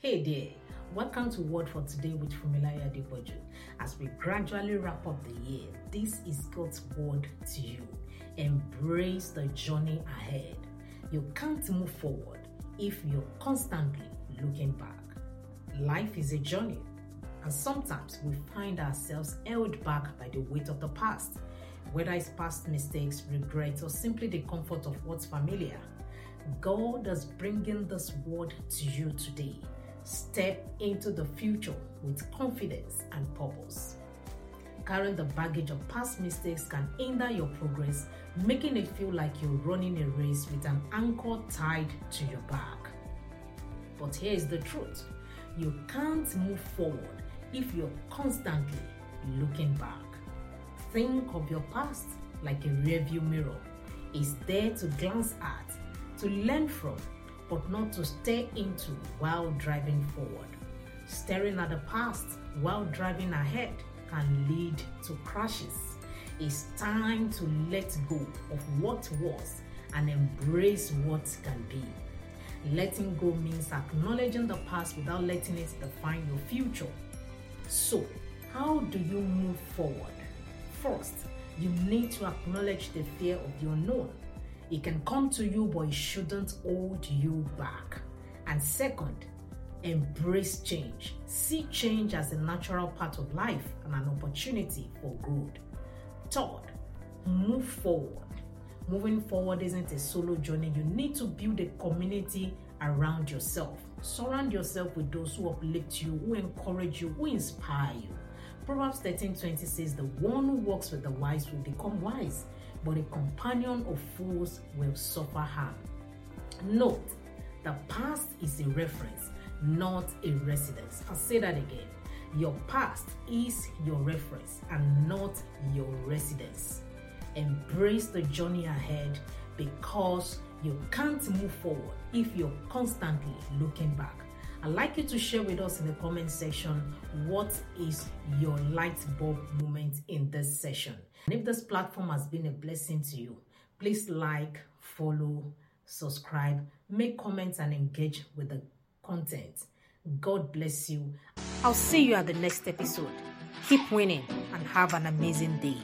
Hey there, welcome to Word for Today with Fumilaya Deboju. As we gradually wrap up the year, this is God's word to you. Embrace the journey ahead. You can't move forward if you're constantly looking back. Life is a journey, and sometimes we find ourselves held back by the weight of the past, whether it's past mistakes, regrets, or simply the comfort of what's familiar. God is bringing this word to you today. Step into the future with confidence and purpose. Carrying the baggage of past mistakes can hinder your progress, making it feel like you're running a race with an anchor tied to your back. But here's the truth you can't move forward if you're constantly looking back. Think of your past like a rearview mirror. It's there to glance at, to learn from, but not to stare into while driving forward. Staring at the past while driving ahead can lead to crashes. It's time to let go of what was and embrace what can be. Letting go means acknowledging the past without letting it define your future. So, how do you move forward? First, you need to acknowledge the fear of the unknown. It can come to you, but it shouldn't hold you back. And second, embrace change. See change as a natural part of life and an opportunity for growth. Third, move forward. Moving forward isn't a solo journey. You need to build a community around yourself. Surround yourself with those who uplift you, who encourage you, who inspire you. Proverbs 13 20 says, The one who walks with the wise will become wise, but a companion of fools will suffer harm. Note, the past is a reference, not a residence. I'll say that again. Your past is your reference and not your residence. Embrace the journey ahead because you can't move forward if you're constantly looking back. I'd like you to share with us in the comment section what is your light bulb moment in this session. And if this platform has been a blessing to you, please like, follow, subscribe, make comments, and engage with the content. God bless you. I'll see you at the next episode. Keep winning and have an amazing day.